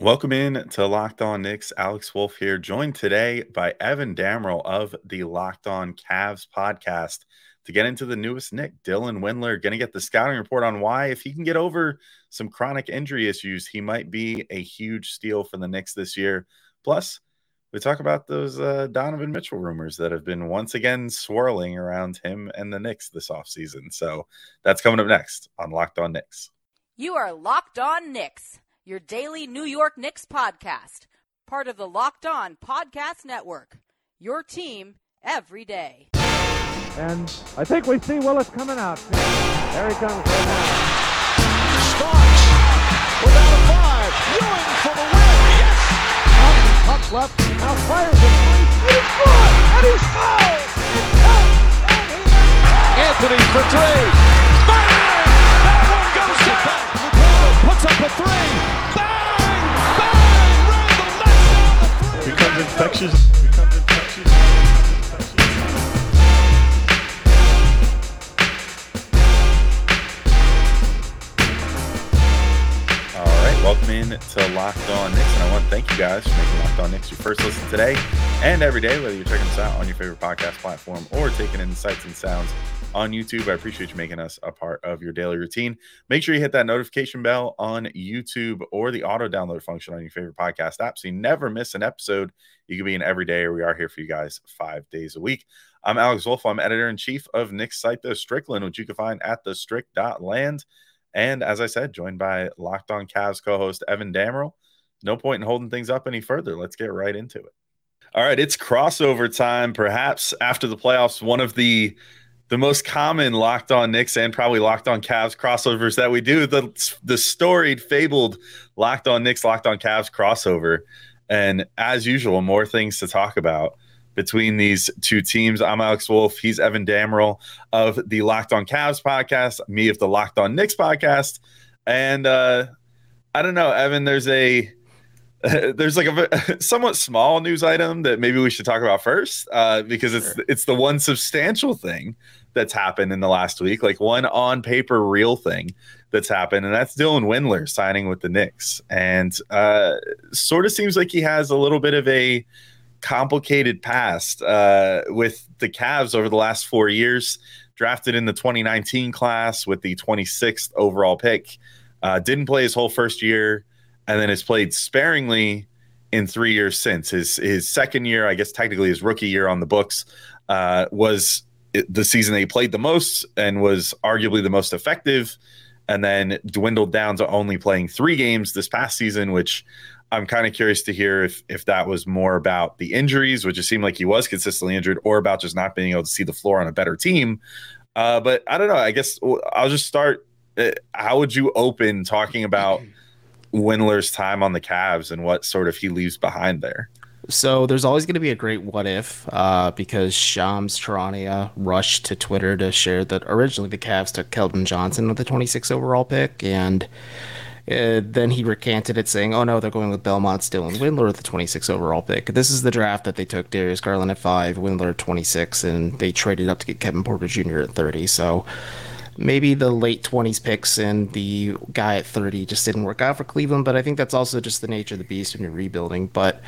Welcome in to Locked On Knicks. Alex Wolf here, joined today by Evan Dammarell of the Locked On Cavs podcast to get into the newest Knick, Dylan Windler going to get the scouting report on why, if he can get over some chronic injury issues, he might be a huge steal for the Knicks this year. Plus, we talk about those uh, Donovan Mitchell rumors that have been once again swirling around him and the Knicks this offseason. So that's coming up next on Locked On Knicks. You are Locked On Knicks your daily New York Knicks podcast, part of the Locked On Podcast Network. Your team every day. And I think we see Willis coming out. There he comes right now. Starks without a five. Ewing for the win. Yes. Up, up left. Now fires it. And he's good. And he's fouled. Anthony for three. Bang! That one goes down. Puts up a three. infectious. Becomes infectious. All right, welcome in to Locked On Knicks, and I want to thank you guys for making Locked On Knicks your first listen today and every day, whether you're checking us out on your favorite podcast platform or taking in sights and sounds on YouTube. I appreciate you making us a part of your daily routine. Make sure you hit that notification bell on YouTube or the auto download function on your favorite podcast app so you never miss an episode. You can be in every day. or We are here for you guys five days a week. I'm Alex Wolf. I'm editor in chief of Knicks site, The Strickland, which you can find at thestrick.land. And as I said, joined by Locked On Cavs co host Evan Dammarell. No point in holding things up any further. Let's get right into it. All right, it's crossover time. Perhaps after the playoffs, one of the the most common locked on Knicks and probably locked on Cavs crossovers that we do the the storied fabled locked on Knicks locked on Cavs crossover. And as usual more things to talk about between these two teams. I'm Alex Wolf. He's Evan Dammarell of the Locked on Cavs podcast me of the Locked on Knicks podcast. And uh I don't know Evan there's a there's like a, somewhat small news item that maybe we should talk about first uh, because it's sure. it's the one substantial thing that's happened in the last week, like one on paper real thing that's happened, and that's Dylan Windler signing with the Knicks, and uh, sort of seems like he has a little bit of a complicated past uh, with the Cavs over the last four years. Drafted in the 2019 class with the 26th overall pick, uh, didn't play his whole first year, and then has played sparingly in three years since. His his second year, I guess technically his rookie year on the books, uh, was the season that he played the most and was arguably the most effective, and then dwindled down to only playing three games this past season, which I'm kind of curious to hear if if that was more about the injuries, which it seemed like he was consistently injured, or about just not being able to see the floor on a better team. Uh, but I don't know. I guess I'll just start. Uh, how would you open talking about Windler's time on the Cavs and what sort of he leaves behind there? So there's always going to be a great what if uh, because Shams Charania rushed to Twitter to share that originally the Cavs took Keldon Johnson with the 26 overall pick, and uh, then he recanted it, saying, "Oh no, they're going with Belmont, Dylan Windler with the 26 overall pick." This is the draft that they took Darius Garland at five, Windler at 26, and they traded up to get Kevin Porter Jr. at 30. So maybe the late 20s picks and the guy at 30 just didn't work out for Cleveland, but I think that's also just the nature of the beast when you're rebuilding. But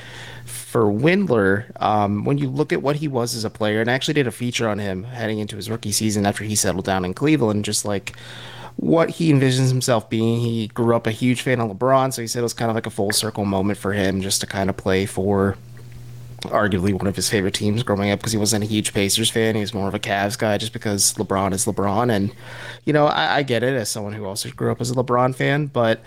for Windler, um, when you look at what he was as a player, and I actually did a feature on him heading into his rookie season after he settled down in Cleveland, just like what he envisions himself being. He grew up a huge fan of LeBron, so he said it was kind of like a full circle moment for him just to kind of play for arguably one of his favorite teams growing up because he wasn't a huge Pacers fan. He was more of a Cavs guy just because LeBron is LeBron. And, you know, I, I get it as someone who also grew up as a LeBron fan, but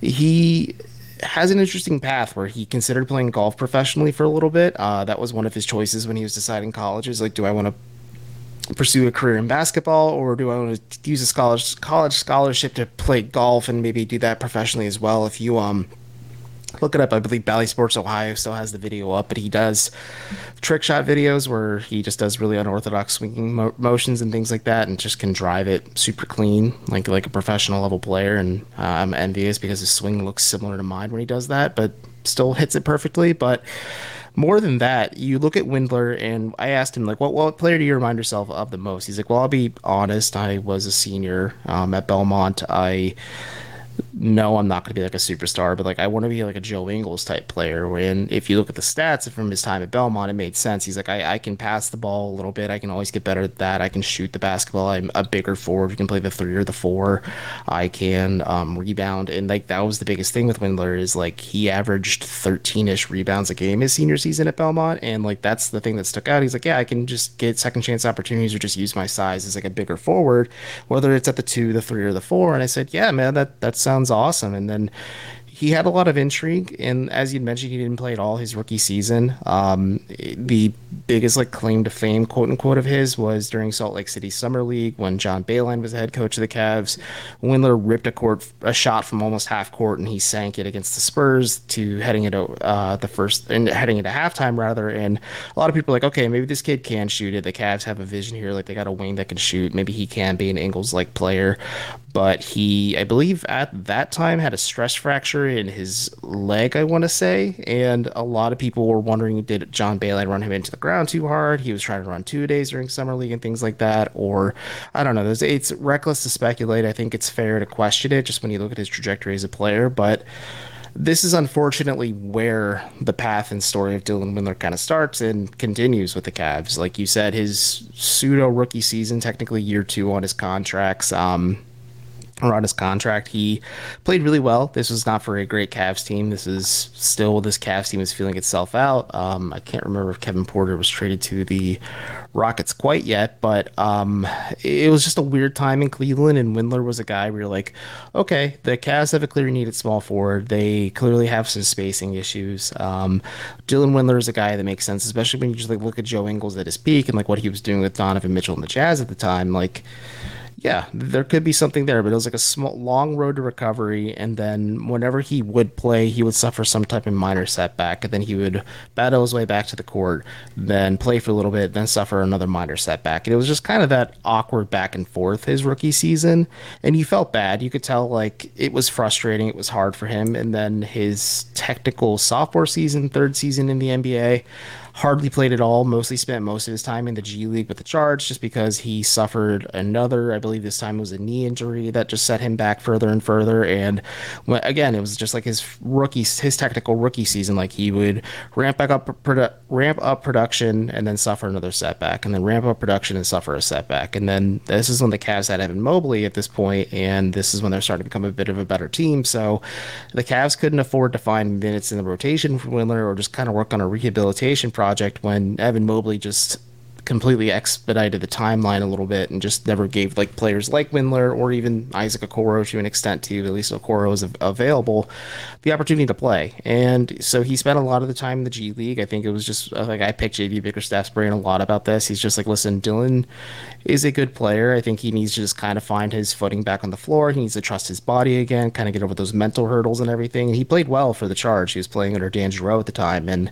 he has an interesting path where he considered playing golf professionally for a little bit. Uh, that was one of his choices when he was deciding colleges. Like, do I want to pursue a career in basketball or do I want to use a college college scholarship to play golf and maybe do that professionally as well? If you um look it up. I believe Bally Sports Ohio still has the video up, but he does trick shot videos where he just does really unorthodox swinging mo- motions and things like that, and just can drive it super clean, like like a professional level player. And uh, I'm envious because his swing looks similar to mine when he does that, but still hits it perfectly. But more than that, you look at Windler, and I asked him like, "What what player do you remind yourself of the most?" He's like, "Well, I'll be honest. I was a senior um, at Belmont. I." no, I'm not going to be like a superstar, but like I want to be like a Joe Ingles type player. When if you look at the stats from his time at Belmont, it made sense. He's like, I, I can pass the ball a little bit. I can always get better at that. I can shoot the basketball. I'm a bigger forward. You can play the three or the four. I can um, rebound, and like that was the biggest thing with Windler is like he averaged 13 ish rebounds a game his senior season at Belmont, and like that's the thing that stuck out. He's like, yeah, I can just get second chance opportunities or just use my size as like a bigger forward, whether it's at the two, the three, or the four. And I said, yeah, man, that that sounds awesome. And then he had a lot of intrigue, and as you mentioned, he didn't play at all his rookie season. Um, the biggest like claim to fame, quote unquote, of his was during Salt Lake City Summer League when John Beilein was the head coach of the Cavs. Windler ripped a court a shot from almost half court, and he sank it against the Spurs to heading it uh, the first and heading into halftime rather. And a lot of people are like, okay, maybe this kid can shoot it. The Cavs have a vision here, like they got a wing that can shoot. Maybe he can be an Ingles like player, but he, I believe, at that time had a stress fracture in his leg, I want to say. And a lot of people were wondering did John Beilein run him into the ground too hard? He was trying to run two days during Summer League and things like that. Or I don't know. It's reckless to speculate. I think it's fair to question it just when you look at his trajectory as a player. But this is unfortunately where the path and story of Dylan Windler kind of starts and continues with the Cavs. Like you said, his pseudo rookie season, technically year two on his contracts. Um, or on his contract. He played really well. This was not for a great Cavs team. This is still this Cavs team is feeling itself out. Um, I can't remember if Kevin Porter was traded to the Rockets quite yet, but um, it was just a weird time in Cleveland. And Windler was a guy where you're like, okay, the Cavs have a clear needed small forward. They clearly have some spacing issues. Um, Dylan Windler is a guy that makes sense, especially when you just like look at Joe Ingles at his peak and like what he was doing with Donovan Mitchell and the Jazz at the time. Like yeah, there could be something there, but it was like a small, long road to recovery. And then whenever he would play, he would suffer some type of minor setback, and then he would battle his way back to the court, then play for a little bit, then suffer another minor setback. And it was just kind of that awkward back and forth his rookie season, and he felt bad. You could tell like it was frustrating, it was hard for him. And then his technical sophomore season, third season in the NBA hardly played at all, mostly spent most of his time in the G League with the Charge just because he suffered another, I believe this time was a knee injury that just set him back further and further. And again, it was just like his rookie, his technical rookie season. Like he would ramp back up, produ- ramp up production and then suffer another setback, and then ramp up production and suffer a setback. And then this is when the Cavs had Evan Mobley at this point, and this is when they're starting to become a bit of a better team. So the Cavs couldn't afford to find minutes in the rotation for Windler or just kind of work on a rehabilitation process project when Evan Mobley just completely expedited the timeline a little bit and just never gave like players like Windler or even Isaac Okoro to an extent to at least Okoro is available the opportunity to play. And so he spent a lot of the time in the G League. I think it was just uh, like I picked JB Bickerstaff's brain a lot about this. He's just like, listen, Dylan is a good player. I think he needs to just kind of find his footing back on the floor. He needs to trust his body again, kind of get over those mental hurdles and everything. And he played well for the charge. He was playing under Dan Geriot at the time and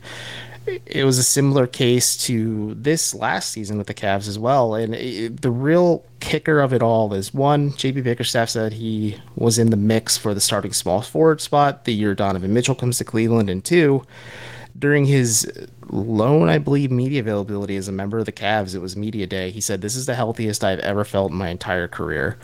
it was a similar case to this last season with the Cavs as well. And it, the real kicker of it all is one, JB Bickerstaff said he was in the mix for the starting small forward spot the year Donovan Mitchell comes to Cleveland. And two, during his lone, I believe, media availability as a member of the Cavs, it was media day. He said, This is the healthiest I've ever felt in my entire career.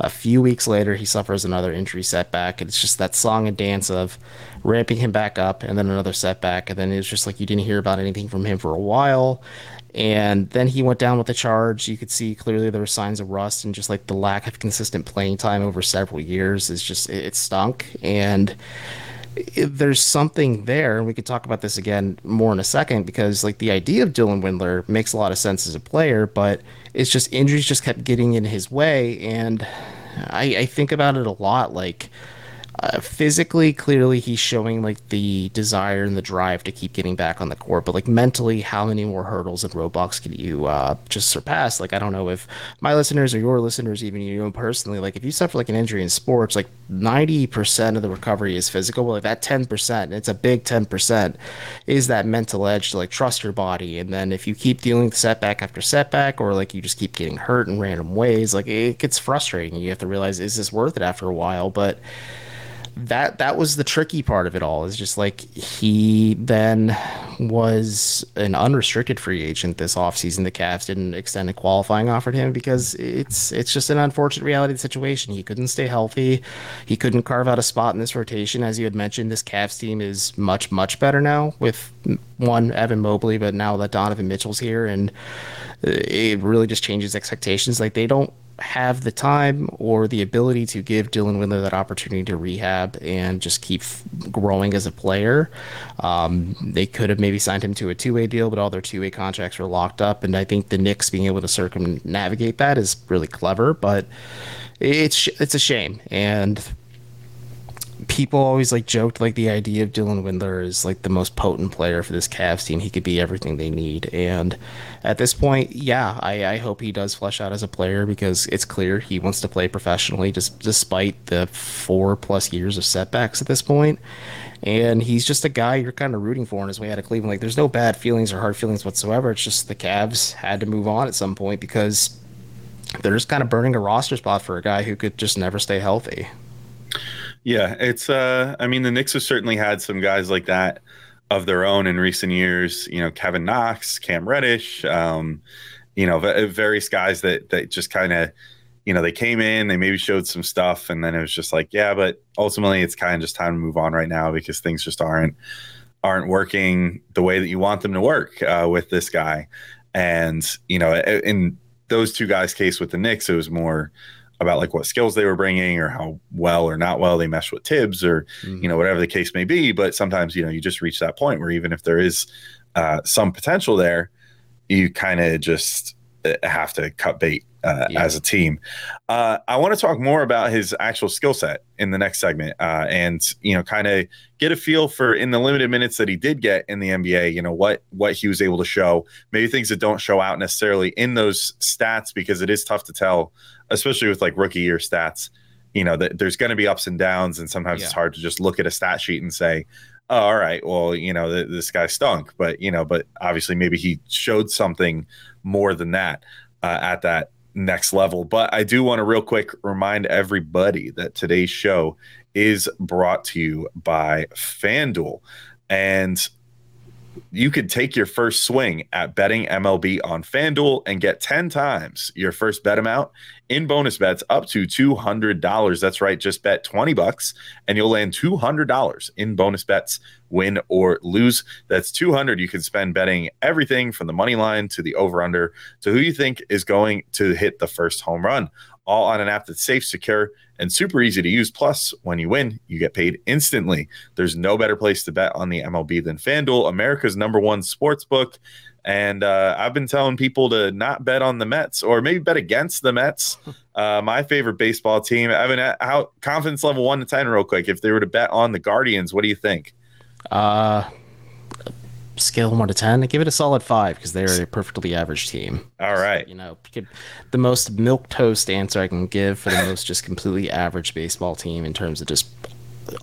A few weeks later, he suffers another injury setback. And it's just that song and dance of ramping him back up and then another setback. And then it was just like you didn't hear about anything from him for a while. And then he went down with the charge. You could see clearly there were signs of rust and just like the lack of consistent playing time over several years is just, it stunk. And there's something there, and we could talk about this again more in a second because like the idea of Dylan Windler makes a lot of sense as a player, but it's just injuries just kept getting in his way, and I, I think about it a lot. Like uh, physically, clearly, he's showing like the desire and the drive to keep getting back on the court. But like mentally, how many more hurdles and roadblocks can you uh, just surpass? Like, I don't know if my listeners or your listeners, even you know personally, like if you suffer like an injury in sports, like ninety percent of the recovery is physical. Well, like that ten percent, it's a big ten percent, is that mental edge to like trust your body. And then if you keep dealing with setback after setback, or like you just keep getting hurt in random ways, like it gets frustrating. You have to realize is this worth it after a while? But that that was the tricky part of it all is just like he then was an unrestricted free agent this offseason. The Cavs didn't extend a qualifying offer to him because it's it's just an unfortunate reality of the situation. He couldn't stay healthy. He couldn't carve out a spot in this rotation. As you had mentioned, this Cavs team is much, much better now with one, Evan Mobley, but now that Donovan Mitchell's here and uh, it really just changes expectations. Like they don't have the time or the ability to give Dylan Windler that opportunity to rehab and just keep growing as a player. Um, they could have maybe signed him to a two way deal, but all their two way contracts were locked up. And I think the Knicks being able to circumnavigate that is really clever, but it's it's a shame. And people always like joked like the idea of Dylan Windler is like the most potent player for this Cavs team. He could be everything they need. And at this point, yeah, I, I hope he does flesh out as a player because it's clear he wants to play professionally, just despite the four plus years of setbacks at this point. And he's just a guy you're kind of rooting for in his way out of Cleveland. Like, there's no bad feelings or hard feelings whatsoever. It's just the Cavs had to move on at some point because they're just kind of burning a roster spot for a guy who could just never stay healthy. Yeah, it's uh I mean the Knicks have certainly had some guys like that of their own in recent years, you know, Kevin Knox, Cam Reddish, um, you know, various guys that that just kind of you know, they came in, they maybe showed some stuff and then it was just like, yeah, but ultimately it's kind of just time to move on right now because things just aren't aren't working the way that you want them to work uh, with this guy. And, you know, in those two guys' case with the Knicks, it was more about like what skills they were bringing or how well or not well they meshed with Thibs or mm-hmm. you know whatever the case may be. But sometimes you know you just reach that point where even if there is uh, some potential there, you kind of just have to cut bait uh, yeah. as a team. Uh, I want to talk more about his actual skill set in the next segment, uh, and you know, kind of get a feel for in the limited minutes that he did get in the NBA. You know what what he was able to show, maybe things that don't show out necessarily in those stats because it is tough to tell especially with like rookie year stats, you know, that there's going to be ups and downs, and sometimes yeah. it's hard to just look at a stat sheet and say, oh, all right, well, you know, th- this guy stunk, but you know, but obviously maybe he showed something more than that uh, at that next level. But I do want to real quick remind everybody that today's show is brought to you by FanDuel. And you could take your first swing at betting MLB on FanDuel and get 10 times your first bet amount in bonus bets up to $200. That's right, just bet 20 bucks and you'll land $200 in bonus bets win or lose. That's 200 you can spend betting everything from the money line to the over under to who you think is going to hit the first home run all on an app that's safe, secure, and super easy to use. Plus, when you win, you get paid instantly. There's no better place to bet on the MLB than FanDuel, America's number one sports book. And uh, I've been telling people to not bet on the Mets or maybe bet against the Mets, uh, my favorite baseball team. Evan, how confidence level one to 10, real quick. If they were to bet on the Guardians, what do you think? Uh, scale one to ten, I give it a solid five because they're a perfectly average team. All right, so, you know, the most milk toast answer I can give for the most just completely average baseball team in terms of just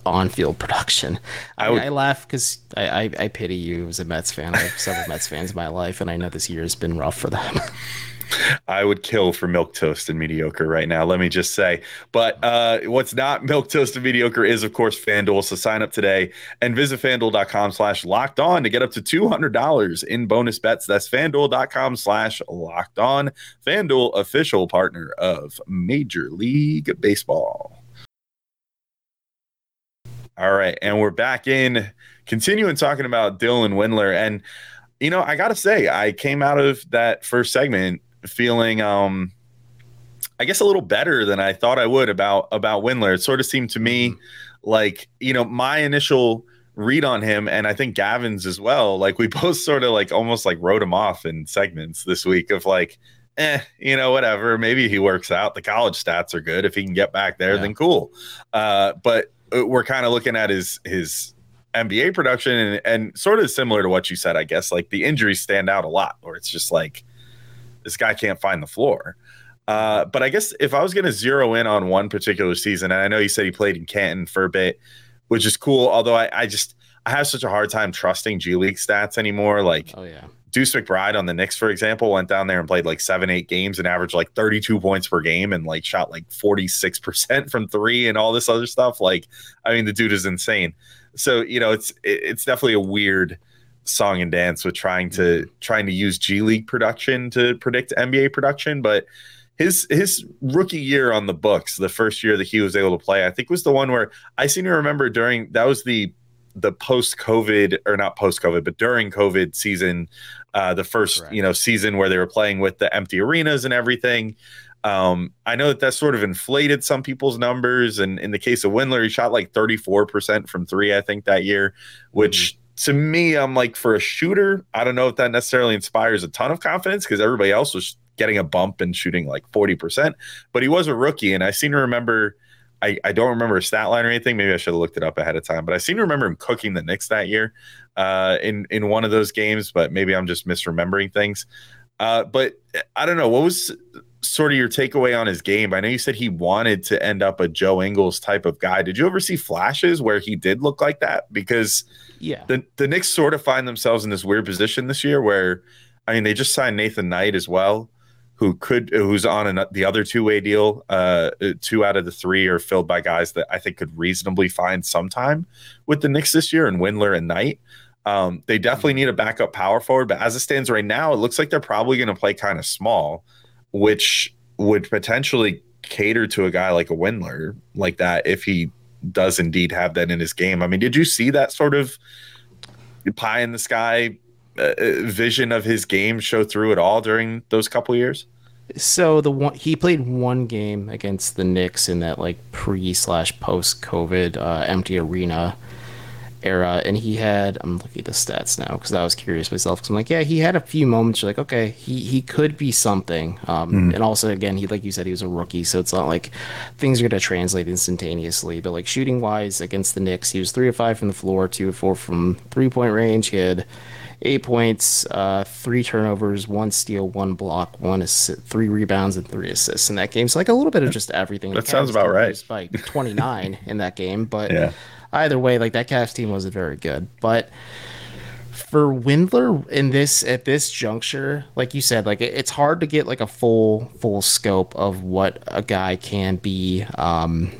on-field production. I, I, would, I laugh because I, I, I pity you as a Mets fan. I have several Mets fans in my life, and I know this year has been rough for them. I would kill for milk toast and mediocre right now. Let me just say. But uh, what's not milk toast and mediocre is, of course, FanDuel. So sign up today and visit fanduel.com slash locked on to get up to $200 in bonus bets. That's fanduel.com slash locked on. FanDuel, official partner of Major League Baseball. All right. And we're back in continuing talking about Dylan Windler. And, you know, I got to say, I came out of that first segment feeling um I guess a little better than I thought I would about about Windler. It sort of seemed to me mm-hmm. like, you know, my initial read on him and I think Gavin's as well, like we both sort of like almost like wrote him off in segments this week of like, eh, you know, whatever. Maybe he works out. The college stats are good. If he can get back there, yeah. then cool. Uh, but uh, we're kind of looking at his his NBA production and, and sort of similar to what you said, I guess. Like the injuries stand out a lot, or it's just like this guy can't find the floor. Uh, but I guess if I was going to zero in on one particular season, and I know you said he played in Canton for a bit, which is cool. Although I, I just I have such a hard time trusting G League stats anymore. Like, oh yeah, Deuce McBride on the Knicks, for example, went down there and played like seven, eight games and averaged like 32 points per game and like shot like 46% from three and all this other stuff. Like, I mean, the dude is insane. So, you know, it's it's definitely a weird song and dance with trying to trying to use G League production to predict NBA production, but his his rookie year on the books, the first year that he was able to play, I think was the one where I seem to remember during that was the the post COVID or not post COVID, but during COVID season, uh, the first Correct. you know season where they were playing with the empty arenas and everything. Um, I know that that sort of inflated some people's numbers, and in the case of Windler, he shot like thirty four percent from three, I think that year, which to me, I'm like for a shooter, I don't know if that necessarily inspires a ton of confidence because everybody else was getting a bump and shooting like 40%. But he was a rookie, and I seem to remember I, I don't remember a stat line or anything. Maybe I should have looked it up ahead of time, but I seem to remember him cooking the Knicks that year uh, in in one of those games. But maybe I'm just misremembering things. Uh, but I don't know what was sort of your takeaway on his game. I know you said he wanted to end up a Joe Ingles type of guy. Did you ever see flashes where he did look like that? Because Yeah. the the Knicks sort of find themselves in this weird position this year where I mean they just signed Nathan Knight as well, who could who's on an, the other two way deal. Uh, two out of the three are filled by guys that I think could reasonably find some time with the Knicks this year, and Windler and Knight. Um, they definitely need a backup power forward, but as it stands right now, it looks like they're probably going to play kind of small, which would potentially cater to a guy like a Windler like that if he does indeed have that in his game. I mean, did you see that sort of pie in the sky uh, uh, vision of his game show through at all during those couple years? So the one he played one game against the Knicks in that like pre slash post COVID uh, empty arena era, and he had I'm looking at the stats now because I was curious myself. Because I'm like, yeah, he had a few moments. You're like, okay, he he could be something. Um, and also again, he like you said, he was a rookie, so it's not like things are gonna translate instantaneously. But like shooting wise against the Knicks, he was three of five from the floor, two of four from three point range. He had eight points, uh, three turnovers, one steal, one block, one assist, three rebounds, and three assists in that game. So like a little bit of just everything. That sounds about right. lose By 29 in that game, but Yeah. either way, like that Cavs team wasn't very good. But for Windler in this at this juncture, like you said, like it, it's hard to get like a full full scope of what a guy can be. Um,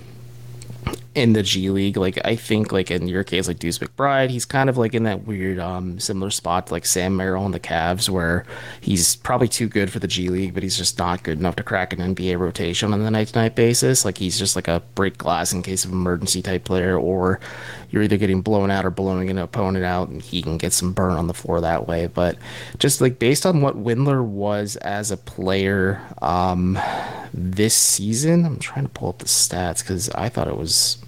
in the G League. Like I think like in your case, like Deuce McBride, he's kind of like in that weird um similar spot to like Sam Merrill and the Cavs where he's probably too good for the G League, but he's just not good enough to crack an NBA rotation on the night to night basis. Like he's just like a break glass in case of emergency type player, or you're either getting blown out or blowing an opponent out and he can get some burn on the floor that way. But just like based on what Windler was as a player, um this season, I'm trying to pull up the stats because I thought it was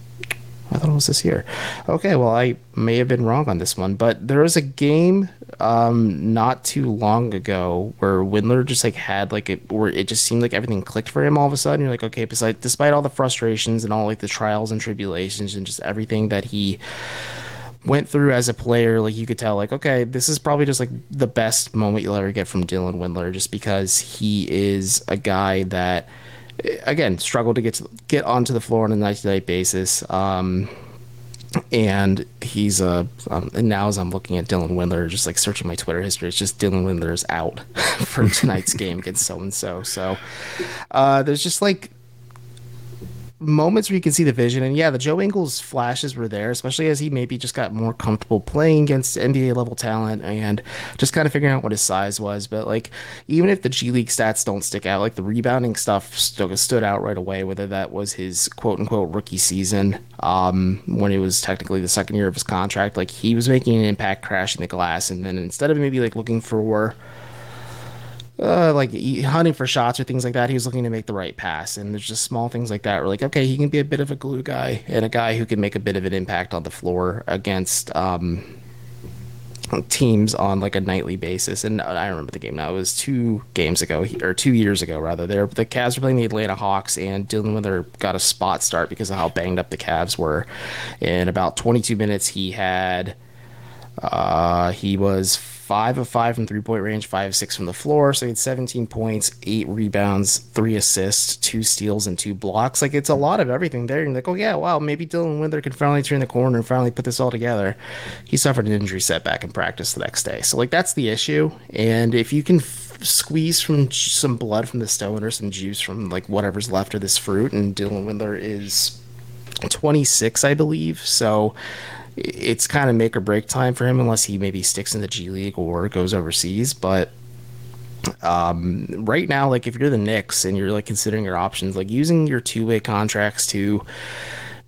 I thought it was this year. Okay, well, I may have been wrong on this one, but there was a game um, not too long ago where Windler just like had like it, where it just seemed like everything clicked for him all of a sudden. You're like, okay, besides, despite all the frustrations and all like the trials and tribulations and just everything that he went through as a player, like you could tell, like, okay, this is probably just like the best moment you'll ever get from Dylan Windler, just because he is a guy that, again, struggled to get to, get onto the floor on a night to night basis. Um, and he's uh, um, and now as I'm looking at Dylan Windler, just like searching my Twitter history, it's just Dylan Windler is out for tonight's game against so and so. So uh, there's just like moments where you can see the vision. And yeah, the Joe Ingles flashes were there, especially as he maybe just got more comfortable playing against NBA level talent and just kind of figuring out what his size was. But like, even if the G League stats don't stick out, like the rebounding stuff stood, stood out right away, whether that was his quote unquote rookie season, um, when it was technically the second year of his contract, like he was making an impact crashing the glass. And then instead of maybe like looking for uh, like hunting for shots or things like that. He was looking to make the right pass, and there's just small things like that. Where like, okay, he can be a bit of a glue guy and a guy who can make a bit of an impact on the floor against um, teams on like a nightly basis. And I remember the game now. It was two games ago or two years ago rather. There, the Cavs were playing the Atlanta Hawks, and Dylan Windler got a spot start because of how banged up the Cavs were. In about 22 minutes, he had. Uh, he was five of five from three point range, five of six from the floor. So he had 17 points, eight rebounds, three assists, two steals, and two blocks. Like it's a lot of everything there. And like, oh yeah, wow, maybe Dylan Windler can finally turn the corner and finally put this all together. He suffered an injury setback in practice the next day. So like that's the issue. And if you can f- squeeze from j- some blood from the stone or some juice from like whatever's left of this fruit, and Dylan Windler is 26, I believe. So it's kind of make or break time for him unless he maybe sticks in the G League or goes overseas. But um, right now, like if you're the Knicks and you're like considering your options, like using your two way contracts to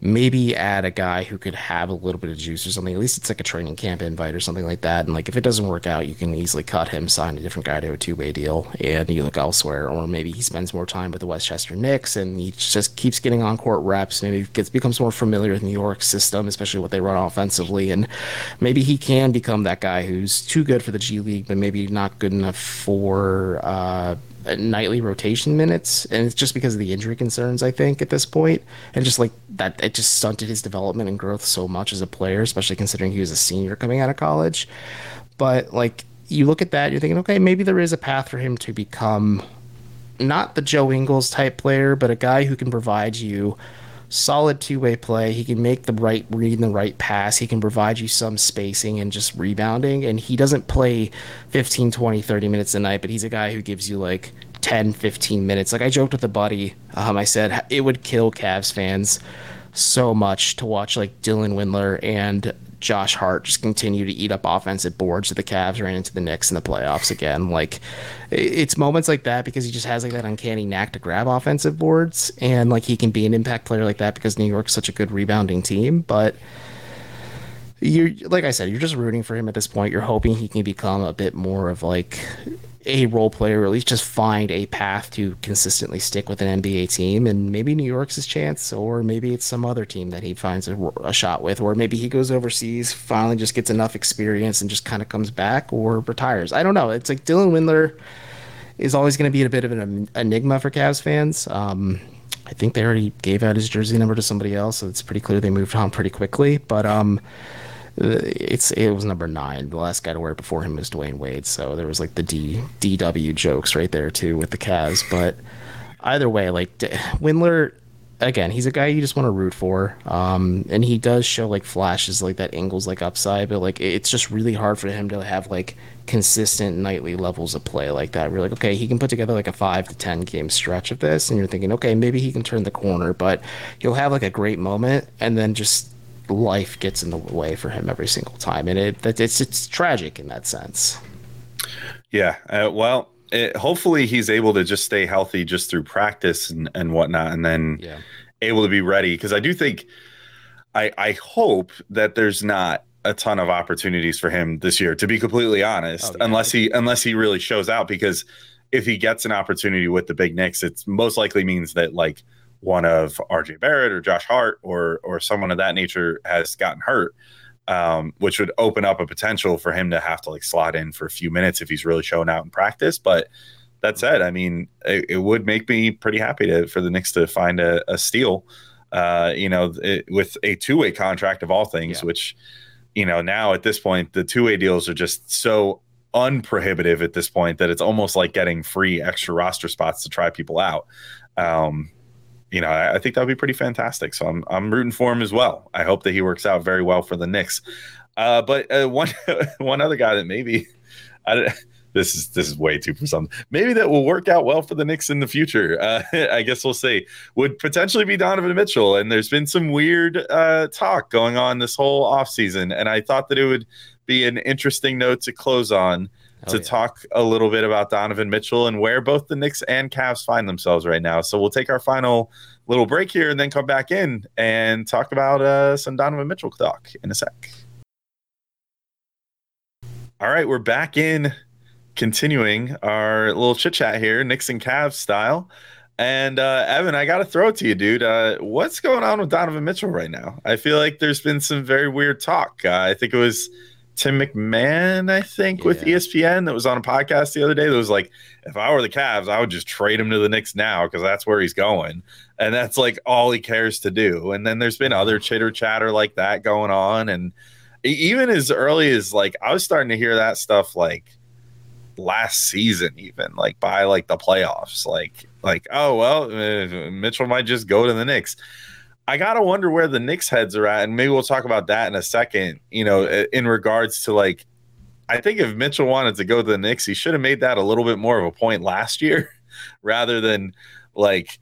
maybe add a guy who could have a little bit of juice or something. At least it's like a training camp invite or something like that. And like if it doesn't work out, you can easily cut him, sign a different guy to a two way deal, and you look elsewhere. Or maybe he spends more time with the Westchester Knicks and he just keeps getting on court reps. Maybe gets becomes more familiar with New York's system, especially what they run offensively. And maybe he can become that guy who's too good for the G League, but maybe not good enough for uh, nightly rotation minutes, and it's just because of the injury concerns, I think, at this point, and just like that, it just stunted his development and growth so much as a player, especially considering he was a senior coming out of college. But like you look at that, you're thinking, okay, maybe there is a path for him to become not the Joe Ingles type player, but a guy who can provide you solid two way play. He can make the right read and the right pass. He can provide you some spacing and just rebounding. And he doesn't play 15, 20, 30 minutes a night, but he's a guy who gives you like 10, 15 minutes. Like I joked with a buddy, um, I said it would kill Cavs fans so much to watch like Dylan Windler and Josh Hart just continue to eat up offensive boards that the Cavs ran into the Knicks in the playoffs again. Like it's moments like that because he just has like that uncanny knack to grab offensive boards and like he can be an impact player like that because New York's such a good rebounding team. But you're like I said, you're just rooting for him at this point. You're hoping he can become a bit more of like a role player, or at least just find a path to consistently stick with an NBA team. And maybe New York's his chance, or maybe it's some other team that he finds a, a shot with, or maybe he goes overseas, finally just gets enough experience and just kind of comes back or retires. I don't know. It's like Dylan Windler is always going to be a bit of an enigma for Cavs fans. Um, I think they already gave out his jersey number to somebody else, so it's pretty clear they moved on pretty quickly. But um, it's it was number nine. The last guy to wear it before him was Dwyane Wade, so there was like the D DW jokes right there too with the Cavs. But either way, like Windler, again, he's a guy you just want to root for, um, and he does show like flashes like that Ingles like upside, but like it's just really hard for him to have like consistent nightly levels of play like that. We're like, okay, he can put together like a five to ten game stretch of this, and you're thinking, okay, maybe he can turn the corner, but he'll have like a great moment and then just life gets in the way for him every single time, and it it's it's tragic in that sense. Yeah, uh, well, it, hopefully he's able to just stay healthy just through practice and, and whatnot, and then yeah. able to be ready. Because I do think, I I hope that there's not a ton of opportunities for him this year. To be completely honest, oh, yeah. unless he unless he really shows out, because if he gets an opportunity with the big Knicks, it most likely means that like one of RJ Barrett or Josh Hart or or someone of that nature has gotten hurt, um, which would open up a potential for him to have to like slot in for a few minutes if he's really showing out in practice. But that said, I mean, it, it would make me pretty happy to for the Knicks to find a, a steal, uh, you know, it, with a two way contract of all things, yeah. which you know now at this point the two way deals are just so unprohibitive at this point that it's almost like getting free extra roster spots to try people out. Um, you know, I, I think that would be pretty fantastic. So I'm I'm rooting for him as well. I hope that he works out very well for the Knicks. Uh, but uh, one one other guy that maybe I, this is this is way too for something. Maybe that will work out well for the Knicks in the future. Uh, I guess we'll see. Would potentially be Donovan Mitchell, and there's been some weird uh, talk going on this whole offseason, and I thought that it would be an interesting note to close on to yeah. talk a little bit about Donovan Mitchell and where both the Knicks and Cavs find themselves right now. So we'll take our final little break here and then come back in and talk about uh, some Donovan Mitchell talk in a sec. All right, we're back in, continuing our little chit chat here, Knicks and Cavs style. And uh, Evan, I got to throw it to you, dude. Uh, what's going on with Donovan Mitchell right now? I feel like there's been some very weird talk. Uh, I think it was Tim McMahon, I think, yeah. with ESPN that was on a podcast the other day that was like, if I were the Cavs, I would just trade him to the Knicks now because that's where he's going. And that's like all he cares to do. And then there's been other chitter chatter like that going on. And even as early as like, I was starting to hear that stuff like last season, even like by like the playoffs. Like, like, oh, well, uh, Mitchell might just go to the Knicks. I gotta wonder where the Knicks heads are at, and maybe we'll talk about that in a second. You know, in regards to like, I think if Mitchell wanted to go to the Knicks, he should have made that a little bit more of a point last year, rather than like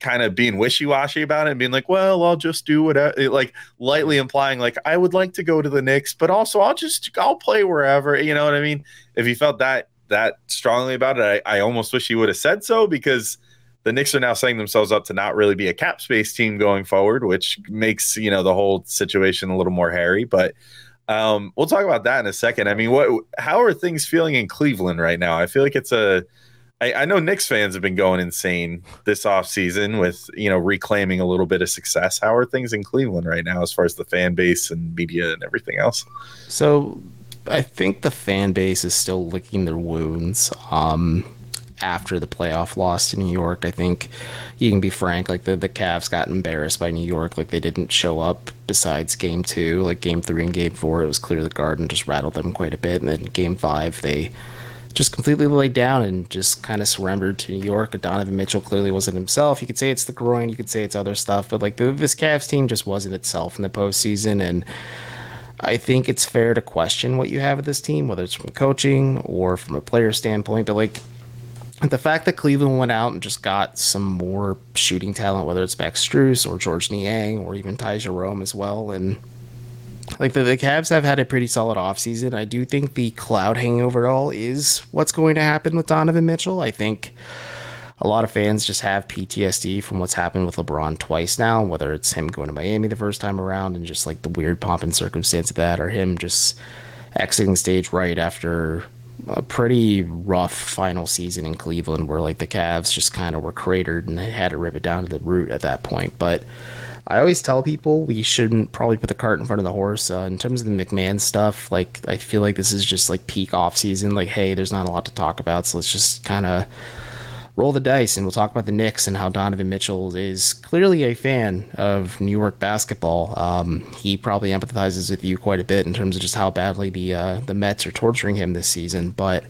kind of being wishy-washy about it and being like, well, I'll just do whatever like lightly implying like I would like to go to the Knicks, but also I'll just I'll play wherever. You know what I mean? If he felt that that strongly about it, I, I almost wish he would have said so because the Knicks are now setting themselves up to not really be a cap space team going forward, which makes you know the whole situation a little more hairy. But um, we'll talk about that in a second. I mean, what how are things feeling in Cleveland right now? I feel like it's a I, I know Knicks fans have been going insane this offseason with, you know, reclaiming a little bit of success. How are things in Cleveland right now as far as the fan base and media and everything else? So I think the fan base is still licking their wounds. Um, after the playoff loss to New York, I think you can be frank. Like the the Cavs got embarrassed by New York. Like they didn't show up. Besides game two, like game three and game four, it was clear the Garden just rattled them quite a bit. And then game five, they just completely laid down and just kind of surrendered to New York. Donovan Mitchell clearly wasn't himself. You could say it's the groin, you could say it's other stuff, but like the, this Cavs team just wasn't itself in the postseason. And I think it's fair to question what you have with this team, whether it's from coaching or from a player standpoint. But like the fact that Cleveland went out and just got some more shooting talent, whether it's Max Strus or Georges Niang or even Ty Jerome as well, and like the, the Cavs have had a pretty solid offseason. I do think the cloud hanging over all is what's going to happen with Donovan Mitchell. I think a lot of fans just have PTSD from what's happened with LeBron twice now, whether it's him going to Miami the first time around and just like the weird pomp and circumstance of that, or him just exiting stage right after a pretty rough final season in Cleveland where like the Cavs just kind of were cratered and they had to rip it down to the root at that point. But I always tell people we shouldn't probably put the cart in front of the horse. Uh, in terms of the McMahon stuff, like I feel like this is just like peak off season. Like, hey, there's not a lot to talk about, so let's just kind of roll the dice and we'll talk about the Knicks and how Donovan Mitchell is clearly a fan of New York basketball. Um, he probably empathizes with you quite a bit in terms of just how badly the uh, the Mets are torturing him this season, but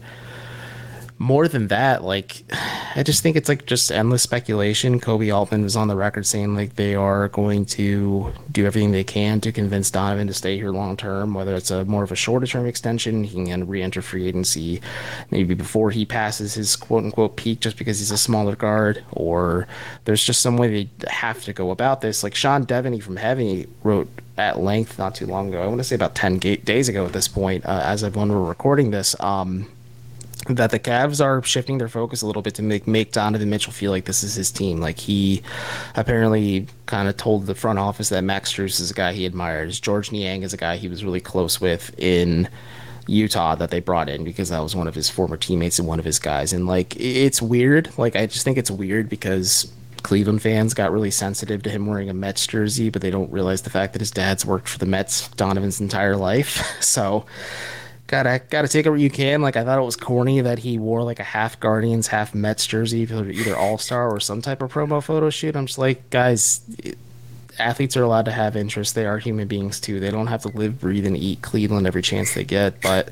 more than that, like I just think it's like just endless speculation. Koby Altman was on the record saying like they are going to do everything they can to convince Donovan to stay here long term, whether it's a more of a shorter term extension, he can re-enter free agency maybe before he passes his quote unquote peak just because he's a smaller guard, or there's just some way they have to go about this. Like Sean Deveney from Heavy wrote at length not too long ago. I want to say about ten days ago at this point, uh, as of when we're recording this. Um, that the Cavs are shifting their focus a little bit to make make Donovan Mitchell feel like this is his team. Like he apparently kind of told the front office that Max Strus is a guy he admires. Georges Niang is a guy he was really close with in Utah that they brought in because that was one of his former teammates and one of his guys. And like it's weird. Like I just think it's weird because Cleveland fans got really sensitive to him wearing a Mets jersey, but they don't realize the fact that his dad's worked for the Mets Donovan's entire life. so gotta gotta take it where you can. Like I thought it was corny that he wore like a half Guardians, half Mets jersey for either All Star or some type of promo photo shoot. I'm just like, guys, athletes are allowed to have interests. They are human beings too. They don't have to live, breathe, and eat Cleveland every chance they get. But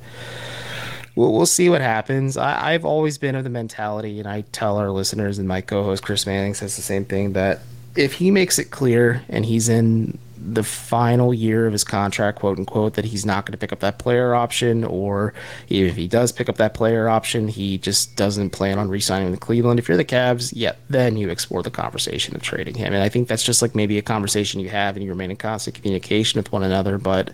we'll, we'll see what happens. I, I've always been of the mentality, and I tell our listeners, and my co-host Chris Manning says the same thing that if he makes it clear and he's in the final year of his contract, quote unquote, that he's not going to pick up that player option, or even if he does pick up that player option, he just doesn't plan on re-signing with Cleveland. If you're the Cavs, yeah, then you explore the conversation of trading him. And I think that's just like maybe a conversation you have and you remain in constant communication with one another. But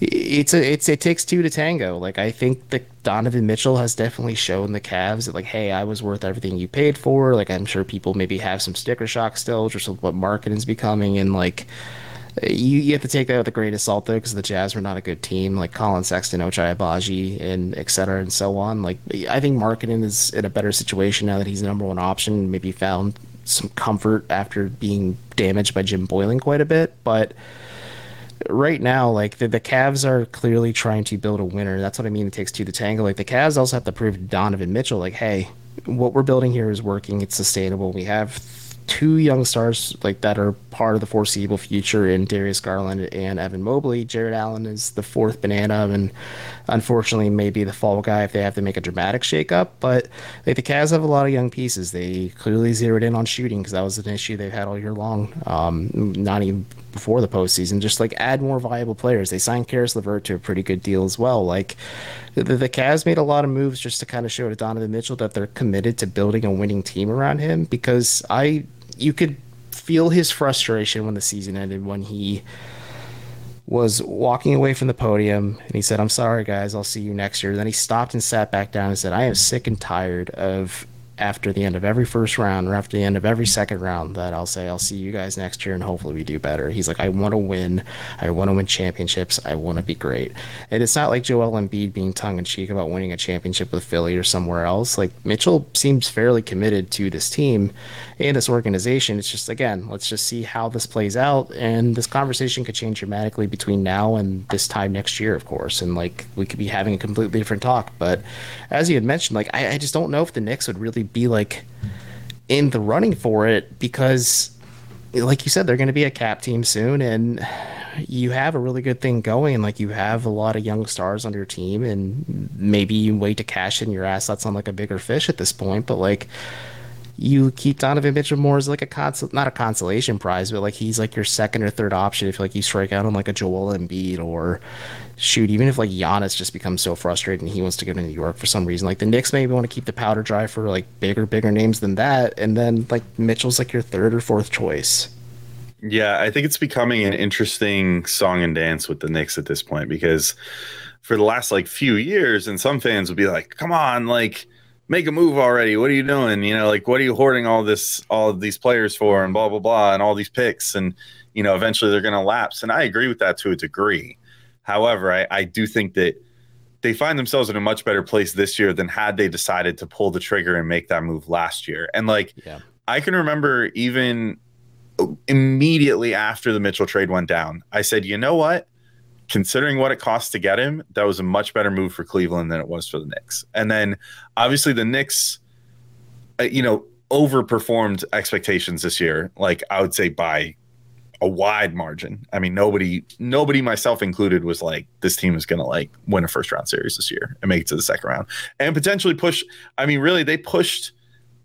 it's a it's it takes two to tango. Like I think that Donovan Mitchell has definitely shown the Cavs that like, hey, I was worth everything you paid for. Like I'm sure people maybe have some sticker shock still, just with what Markkanen's becoming, and like you, you have to take that with a grain of salt though, because the Jazz were not a good team. Like Collin Sexton, Ochai Agbaji, and et cetera, and so on. Like I think Markkanen is in a better situation now that he's the number one option. Maybe found some comfort after being damaged by Jim Boylen quite a bit, but right now, like the, the Cavs are clearly trying to build a winner. That's what I mean. It takes two to tango. Like the Cavs also have to prove to Donovan Mitchell, like, hey, what we're building here is working. It's sustainable. We have two young stars like that are part of the foreseeable future in Darius Garland and Evan Mobley. Jarrett Allen is the fourth banana, and unfortunately, maybe the fall guy if they have to make a dramatic shakeup. But like the Cavs have a lot of young pieces. They clearly zeroed in on shooting because that was an issue they've had all year long. Um, not even before the postseason. Just like add more viable players. They signed Caris LeVert to a pretty good deal as well. Like the, the Cavs made a lot of moves just to kind of show to Donovan Mitchell that they're committed to building a winning team around him because I you could feel his frustration when the season ended when he was walking away from the podium and he said, I'm sorry, guys, I'll see you next year. Then he stopped and sat back down and said, I am sick and tired of after the end of every first round or after the end of every second round that I'll say I'll see you guys next year and hopefully we do better. He's like, I want to win. I want to win championships. I want to be great. And it's not like Joel Embiid being tongue in cheek about winning a championship with Philly or somewhere else. Like Mitchell seems fairly committed to this team and this organization. It's just again, let's just see how this plays out. And this conversation could change dramatically between now and this time next year, of course. And like we could be having a completely different talk. But as you had mentioned, like I, I just don't know if the Knicks would really be like in the running for it because like you said they're going to be a cap team soon and you have a really good thing going. Like you have a lot of young stars on your team and maybe you wait to cash in your assets on like a bigger fish at this point but like you keep Donovan Mitchell more as like a consol not a consolation prize, but like he's like your second or third option if like you strike out on like a Joel Embiid or shoot, even if like Giannis just becomes so frustrated and he wants to go to New York for some reason, like the Knicks maybe want to keep the powder dry for like bigger, bigger names than that, and then like Mitchell's like your third or fourth choice. Yeah, I think it's becoming an interesting song and dance with the Knicks at this point because for the last like few years, and some fans would be like, "Come on, like." Make a move already. What are you doing? You know, like what are you hoarding all this, all of these players for, and blah blah blah, and all these picks, and you know, eventually they're going to lapse. And I agree with that to a degree. However, I, I do think that they find themselves in a much better place this year than had they decided to pull the trigger and make that move last year. And like, yeah. I can remember even immediately after the Mitchell trade went down, I said, you know what? Considering what it costs to get him, that was a much better move for Cleveland than it was for the Knicks. And then obviously the Knicks, uh, you know, overperformed expectations this year. Like I would say by a wide margin. I mean, nobody, nobody, myself included, was like, this team is going to like win a first round series this year and make it to the second round and potentially push. I mean, really, they pushed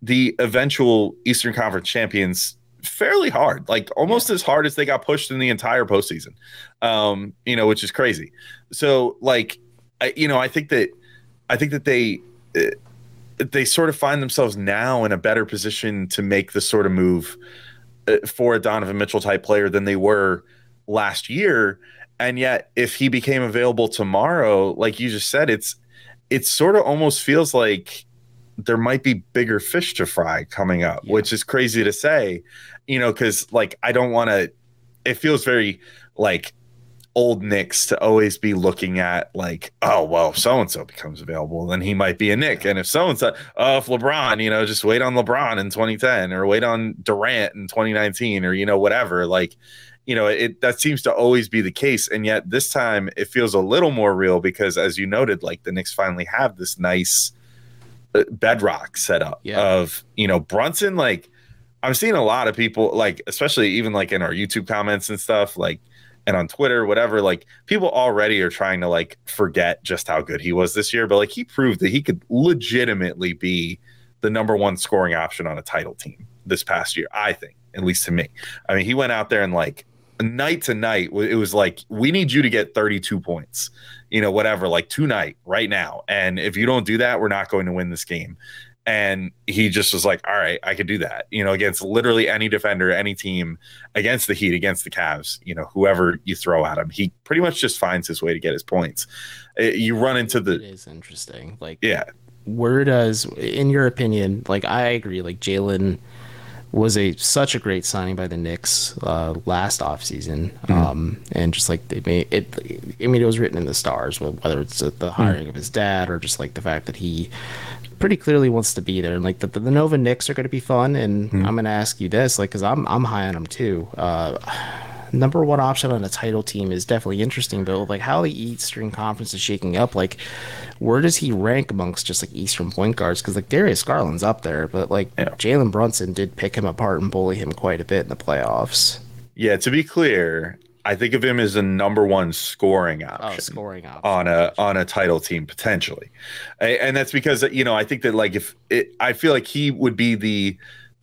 the eventual Eastern Conference champions fairly hard, like almost as hard as they got pushed in the entire postseason. Um, you know, which is crazy. So, like, I, you know, I think that I think that they uh, they sort of find themselves now in a better position to make the sort of move uh, for a Donovan Mitchell type player than they were last year. And yet, if he became available tomorrow, like you just said, it's it sort of almost feels like there might be bigger fish to fry coming up, yeah. which is crazy to say, you know, because like I don't want to. It feels very like old Knicks to always be looking at like, oh well, so and so becomes available, then he might be a Knick, and if so and so, oh, if LeBron, you know, just wait on LeBron in 2010 or wait on Durant in 2019 or you know whatever, like. You know, it that seems to always be the case, and yet this time it feels a little more real because, as you noted, like the Knicks finally have this nice, Uh, bedrock setup yeah. of you know Brunson. Like I'm seeing a lot of people like, especially even like in our YouTube comments and stuff, like and on Twitter, whatever. Like people already are trying to like forget just how good he was this year, but like he proved that he could legitimately be the number one scoring option on a title team this past year. I think, at least to me. I mean, he went out there and like night to night, it was like we need you to get 32 points you know, whatever, like tonight, right now. And if you don't do that, we're not going to win this game. And he just was like, all right, I could do that, you know, against literally any defender, any team, against the Heat, against the Cavs, you know, whoever you throw at him, he pretty much just finds his way to get his points. Uh, you run into the. It is interesting. Like, yeah. Where does, in your opinion, like, I agree, like, Jalen was a such a great signing by the Knicks uh, last offseason. Mm-hmm. Um, and just like they made it, I mean, it was written in the stars, whether it's the mm-hmm. hiring mm-hmm. of his dad or just like the fact that he pretty clearly wants to be there. And like the, the Nova Knicks are going to be fun. And mm-hmm. I'm going to ask you this, like, because I'm I'm high on them too. Uh, number one option on a title team is definitely interesting, but like how the Eastern Conference is shaking up, like where does he rank amongst just like Eastern point guards? Because like Darius Garland's up there, but like yeah. Jalen Brunson did pick him apart and bully him quite a bit in the playoffs. Yeah, to be clear, I think of him as a number one scoring oh, option, oh, scoring option on a on a title team potentially, and that's because you know I think that like if it, I feel like he would be the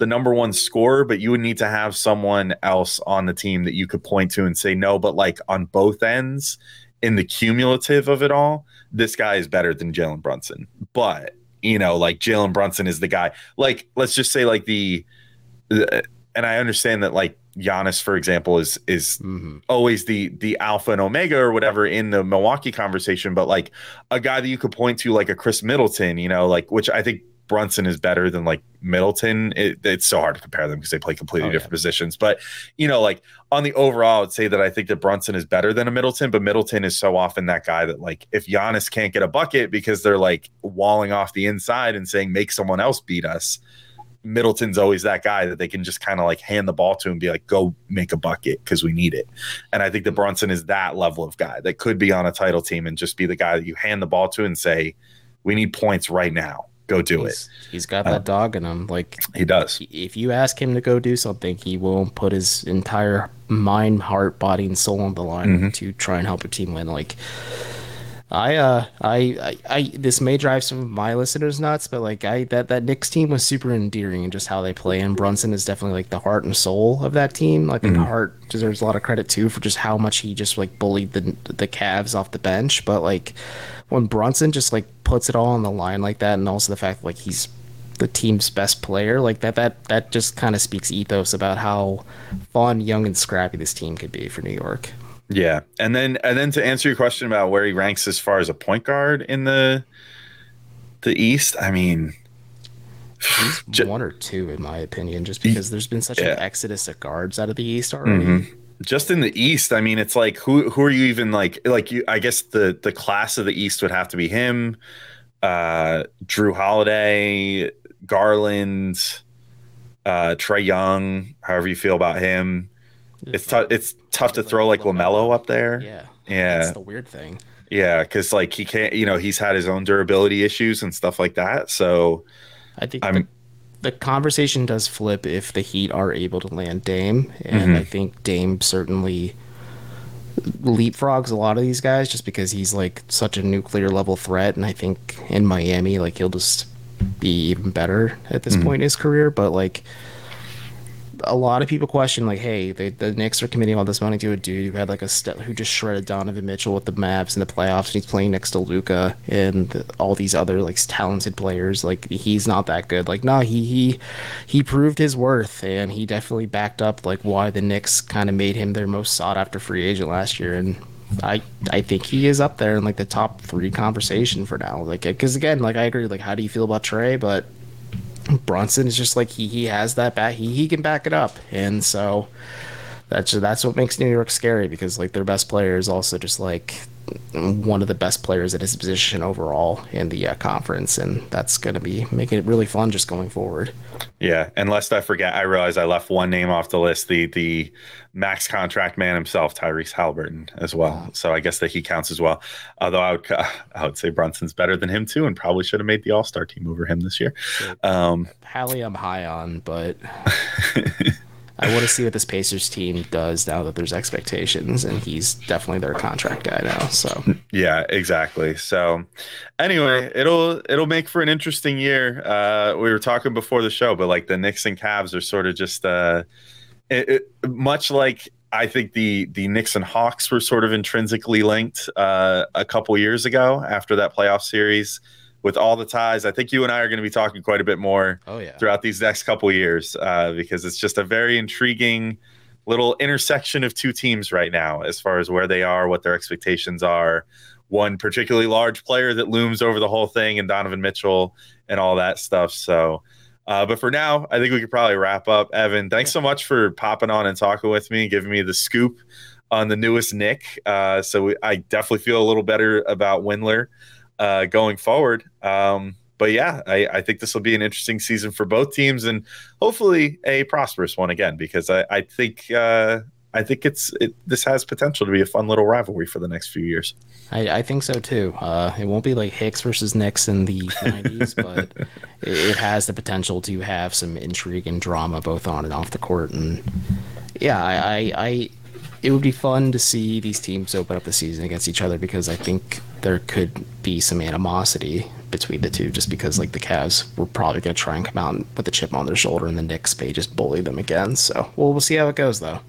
the number one scorer, but you would need to have someone else on the team that you could point to and say no. But like on both ends, in the cumulative of it all, this guy is better than Jalen Brunson. But you know, like Jalen Brunson is the guy. Like let's just say like the, the and I understand that like Giannis, for example, is is Mm-hmm. always the the alpha and omega or whatever in the Milwaukee conversation, but like a guy that you could point to like a Khris Middleton, you know, like which I think Brunson is better than like Middleton. It, it's so hard to compare them because they play completely Oh, different yeah. positions. But you know, like on the overall, I'd say that I think that Brunson is better than a Middleton, but Middleton is so often that guy that like if Giannis can't get a bucket because they're like walling off the inside and saying make someone else beat us. Middleton's always that guy that they can just kind of like hand the ball to and be like, go make a bucket because we need it. And I think that mm-hmm. Brunson is that level of guy that could be on a title team and just be the guy that you hand the ball to and say, we need points right now. Go do it. He's, he's got that dog in him. Like He does. if you ask him to go do something, he will put his entire mind, heart, body, and soul on the line Mm-hmm. to try and help a team win. Like, I, uh, I, I, I, this may drive some of my listeners nuts, but like, I that that Knicks team was super endearing in just how they play, and Brunson is definitely like the heart and soul of that team. Like, Mm-hmm. the Hart deserves a lot of credit too for just how much he just like bullied the the Cavs off the bench, but like. When Brunson just like puts it all on the line like that, and also the fact that, like he's the team's best player like that that that just kind of speaks ethos about how fun young and scrappy this team could be for new york Yeah. And then and then to answer your question about where he ranks as far as a point guard in the the East, I mean he's Ju- one or two in my opinion just because there's been such Yeah. an exodus of guards out of the east already Mhm. just in the East, I mean, it's like who who are you even like like you? I guess the the class of the East would have to be him, uh, Jrue Holiday, Garland, uh, Trae Young. However you feel about him, it's tough. It's tough to throw like LaMelo up there. yeah Yeah. that's the weird thing Yeah, because like he can't. You know, he's had his own durability issues and stuff like that. So i think I'm- the, the conversation does flip if the heat are able to land dame and Mm-hmm. i think dame certainly leapfrogs a lot of these guys just because he's like such a nuclear level threat and i think in miami like he'll just be even better at this point in his career but like a lot of people question like hey they, the Knicks are committing all this money to a dude who had like a step who just shredded Donovan Mitchell with the Mavs in the playoffs and he's playing next to Luka and all these other like talented players. Like he's not that good. Like no he he he proved his worth and he definitely backed up like why the Knicks kind of made him their most sought after free agent last year and I I think he is up there in like the top three conversation for now. Like because again like I agree like how do you feel about Trey? But Brunson is just like he he has that back he he can back it up. And so that's that's what makes New York scary because like their best player is also just like one of the best players at his position overall in the uh, conference and that's going to be making it really fun just going forward. yeah, and lest I forget, I realize I left one name off the list. The the max contract man himself, Tyrese Haliburton, as well. So I guess that he counts as well. Although I would I would say Brunson's better than him too, and probably should have made the All Star team over him this year. Um, Hallie I'm high on, but I want to see what this Pacers team does now that there's expectations and he's definitely their contract guy now. So Yeah, exactly. So anyway, it'll it'll make for an interesting year. Uh we were talking before the show, but like the Knicks and Cavs are sort of just uh it, it, much like I think the the Knicks and Hawks were sort of intrinsically linked uh a couple years ago after that playoff series with all the ties. I think you and I are going to be talking quite a bit more oh yeah. throughout these next couple years uh, because it's just a very intriguing little intersection of two teams right now as far as where they are, what their expectations are. One particularly large player that looms over the whole thing, and Donovan Mitchell and all that stuff. So, uh, but for now, I think we could probably wrap up. Evan, thanks so much for popping on and talking with me, giving me the scoop on the newest Knick. Uh, so we, I definitely feel a little better about Windler uh, going forward. Um, but yeah, I, I think this will be an interesting season for both teams and hopefully a prosperous one again because I, I think uh, I think it's it, this has potential to be a fun little rivalry for the next few years. I, I think so too. Uh, it won't be like Hicks versus Knicks in the 90s, but it, it has the potential to have some intrigue and drama both on and off the court. And yeah, I, I, I it would be fun to see these teams open up the season against each other because I think there could be some animosity between the two just because like the Cavs were probably going to try and come out with a chip on their shoulder and the Knicks may just bully them again. So well, we'll see how it goes though.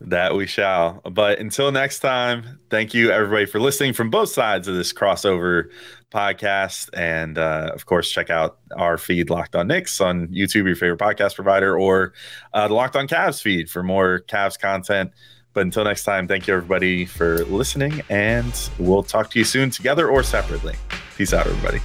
That we shall. But until next time, thank you everybody for listening from both sides of this crossover podcast. And uh, of course, check out our feed, Locked On Knicks, on YouTube, your favorite podcast provider, or uh, the Locked On Cavs feed for more Cavs content. But until next time, thank you everybody for listening, and we'll talk to you soon together or separately. Peace out, everybody.